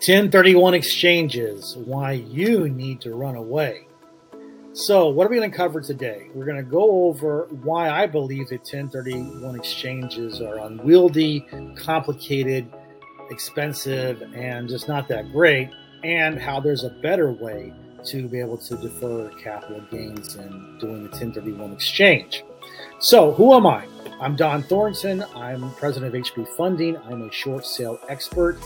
1031 exchanges, why you need to run away. So, what are we going to cover today? We're going to go over why I believe that 1031 exchanges are unwieldy, complicated, expensive, and just not that great, and how there's a better way to be able to defer capital gains in doing the 1031 exchange. So, who am I? I'm Don Thornton. I'm president of HB Funding. I'm a short sale expert.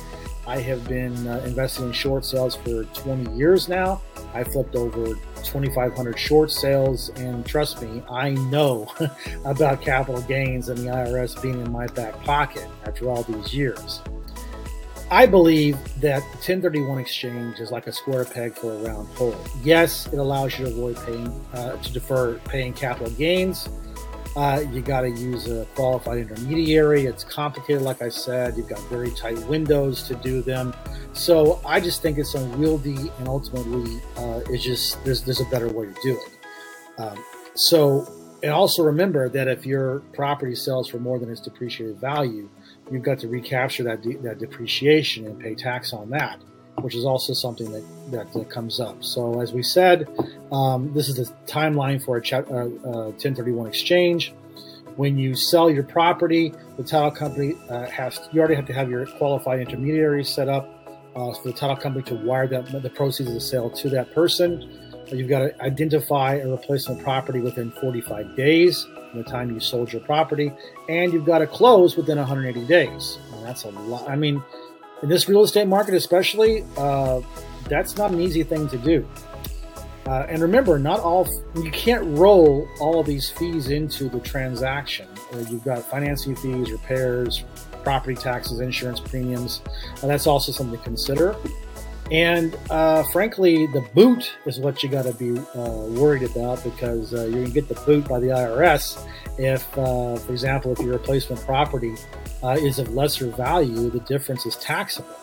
I have been uh, investing in short sales for 20 years now. I flipped over 2,500 short sales, and trust me, I know about capital gains and the IRS being in my back pocket after all these years. I believe that the 1031 exchange is like a square peg for a round hole. Yes, it allows you to avoid paying, uh, to defer paying capital gains uh, you got to use a qualified intermediary. It's complicated, like I said. You've got very tight windows to do them. So I just think it's unwieldy, and ultimately, uh, it's just there's there's a better way to do it. Um, so, and also remember that if your property sells for more than its depreciated value, you've got to recapture that de- that depreciation and pay tax on that which is also something that, that, that comes up. So, as we said, um, this is the timeline for a uh, uh, 1031 exchange. When you sell your property, the title company uh, has you already have to have your qualified intermediary set up uh, for the title company to wire that the proceeds of the sale to that person. You've got to identify a replacement property within 45 days from the time you sold your property, and you've got to close within 180 days. And that's a lot. I mean, in this real estate market, especially, uh, that's not an easy thing to do. Uh, and remember, not all you can't roll all these fees into the transaction. Uh, you've got financing fees, repairs, property taxes, insurance premiums. And that's also something to consider. And uh, frankly, the boot is what you got to be uh, worried about because uh, going to get the boot by the IRS if, uh, for example, if your replacement property uh, is of lesser value, the difference is taxable.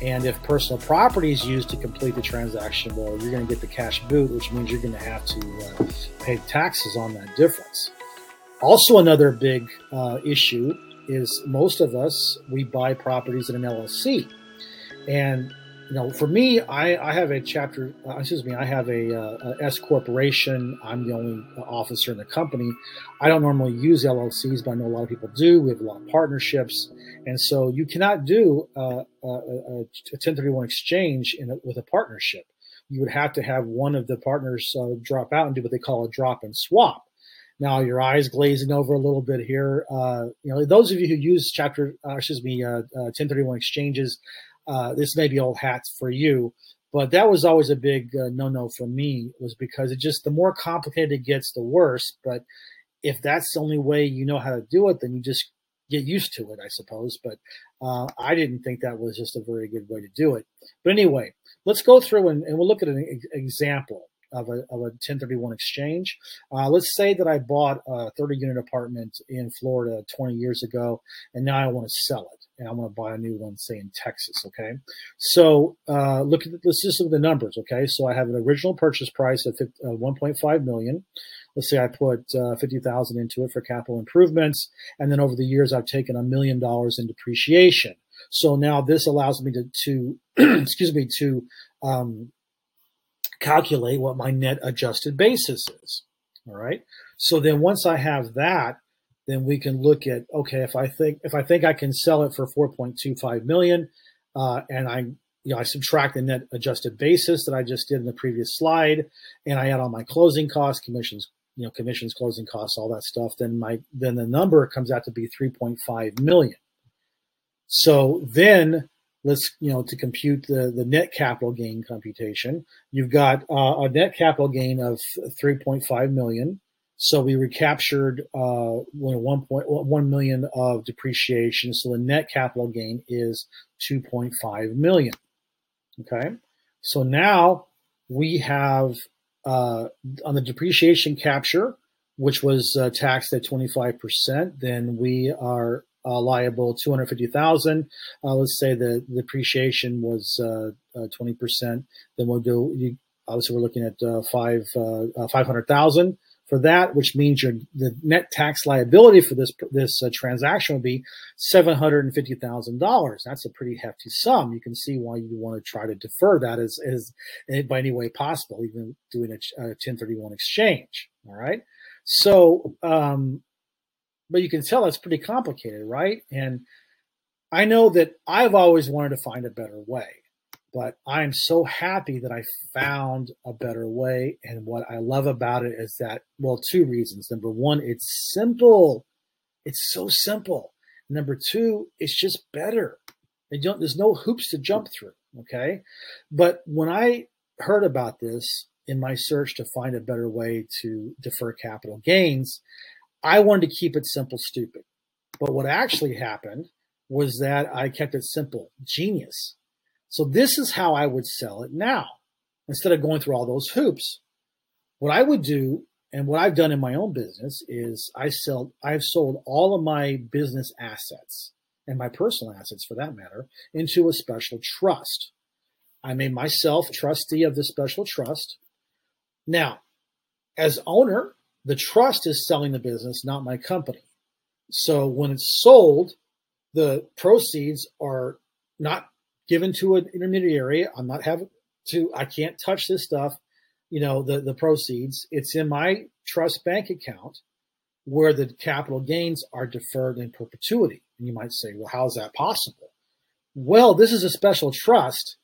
And if personal property is used to complete the transaction, well, you're going to get the cash boot, which means you're going to have to uh, pay taxes on that difference. Also, another big uh, issue is most of us we buy properties in an LLC, and you know, for me, I, I have a chapter, uh, excuse me, I have a, uh, a S corporation. I'm the only officer in the company. I don't normally use LLCs, but I know a lot of people do. We have a lot of partnerships. And so you cannot do uh, a, a, 1031 exchange with a partnership. You would have to have one of the partners uh, drop out and do what they call a drop and swap. Now your eyes glazing over a little bit here. Uh, you know, those of you who use chapter, uh, excuse me, 1031 exchanges, uh, this may be old hats for you, but that was always a big uh, no-no for me was because it just the more complicated it gets, the worse. But if that's the only way you know how to do it, then you just get used to it, I suppose. But uh, I didn't think that was just a very good way to do it. But anyway, let's go through and, and we'll look at an example of a, of a 1031 exchange. Uh, let's say that I bought a 30 unit apartment in Florida 20 years ago, and now I want to sell it and I want to buy a new one, say in Texas. Okay, so uh, look at the, let's just look at the numbers. Okay, so I have an original purchase price of 50, uh, 1.5 million. Let's say I put uh, 50,000 into it for capital improvements, and then over the years I've taken a million dollars in depreciation. So now this allows me to, to excuse me, to um, calculate what my net adjusted basis is. All right. So then once I have that, then we can look at okay if I think if I think I can sell it for 4.25 million, uh, and I you know I subtract the net adjusted basis that I just did in the previous slide, and I add on my closing costs, commissions, you know commissions, closing costs, all that stuff. Then my then the number comes out to be 3.5 million. So then let's you know to compute the the net capital gain computation, you've got uh, a net capital gain of 3.5 million so we recaptured uh, 1.1 million of depreciation. So the net capital gain is 2.5 million. Okay. So now we have uh, on the depreciation capture, which was uh, taxed at 25%, then we are uh, liable 250,000. Uh, let's say the, the depreciation was 20%. Uh, then we'll do, obviously we're looking at five, 500,000 for that, which means your the net tax liability for this this uh, transaction would be seven hundred and fifty thousand dollars. That's a pretty hefty sum. You can see why you want to try to defer that as as by any way possible, even doing a, a ten thirty one exchange. All right, so um, but you can tell it's pretty complicated, right? And I know that I've always wanted to find a better way but I'm so happy that I found a better way. And what I love about it is that, well, two reasons. Number one, it's simple. It's so simple. Number two, it's just better. there's no hoops to jump through. Okay. But when I heard about this in my search to find a better way to defer capital gains, I wanted to keep it simple, stupid. But what actually happened was that I kept it simple, genius so this is how I would sell it now instead of going through all those hoops. What I would do and what I've done in my own business is I sell I've sold all of my business assets and my personal assets for that matter into a special trust. I made myself trustee of the special trust. Now, as owner, the trust is selling the business, not my company. So when it's sold, the proceeds are not given to an intermediary. I'm not having to, I can't touch this stuff, you know, the, the proceeds. It's in my trust bank account where the capital gains are deferred in perpetuity. And you might say, well, how is that possible? Well, this is a special trust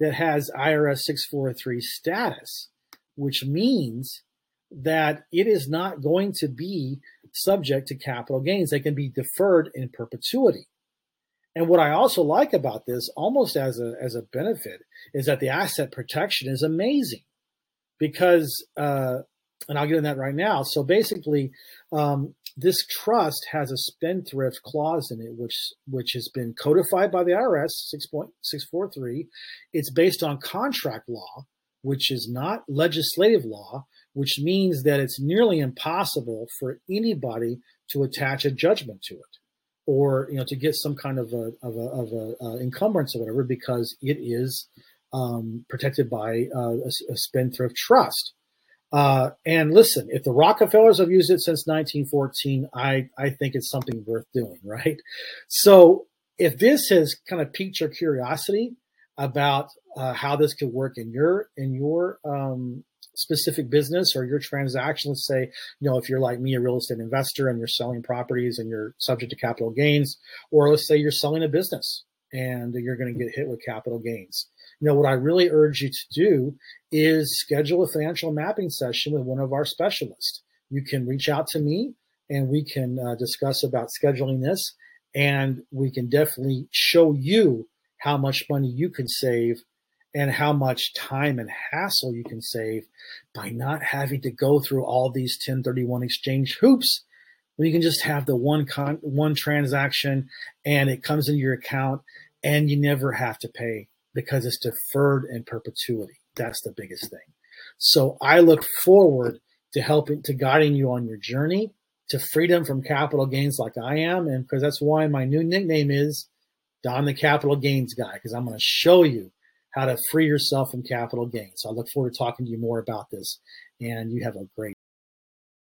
that has IRS 643 status, which means that it is not going to be subject to capital gains. They can be deferred in perpetuity. And what I also like about this, almost as a as a benefit, is that the asset protection is amazing, because uh, and I'll get in that right now. So basically, um, this trust has a spendthrift clause in it, which which has been codified by the IRS six point six four three. It's based on contract law, which is not legislative law, which means that it's nearly impossible for anybody to attach a judgment to it or you know to get some kind of a of a, of a uh, encumbrance or whatever because it is um, protected by uh, a, a, spendthrift trust. Uh, and listen, if the Rockefellers have used it since 1914, I I think it's something worth doing, right? So if this has kind of piqued your curiosity about uh, how this could work in your in your um, specific business or your transaction, let's say, you know, if you're like me, a real estate investor and you're selling properties and you're subject to capital gains, or let's say you're selling a business and you're going to get hit with capital gains. You know, what I really urge you to do is schedule a financial mapping session with one of our specialists. You can reach out to me and we can uh, discuss about scheduling this and we can definitely show you how much money you can save and how much time and hassle you can save by not having to go through all these 1031 exchange hoops when you can just have the one con- one transaction and it comes into your account and you never have to pay because it's deferred in perpetuity. That's the biggest thing. So I look forward to helping to guiding you on your journey to freedom from capital gains like I am and because that's why my new nickname is Don the Capital Gains Guy because I'm going to show you how to free yourself from capital gains. So I look forward to talking to you more about this, and you have a great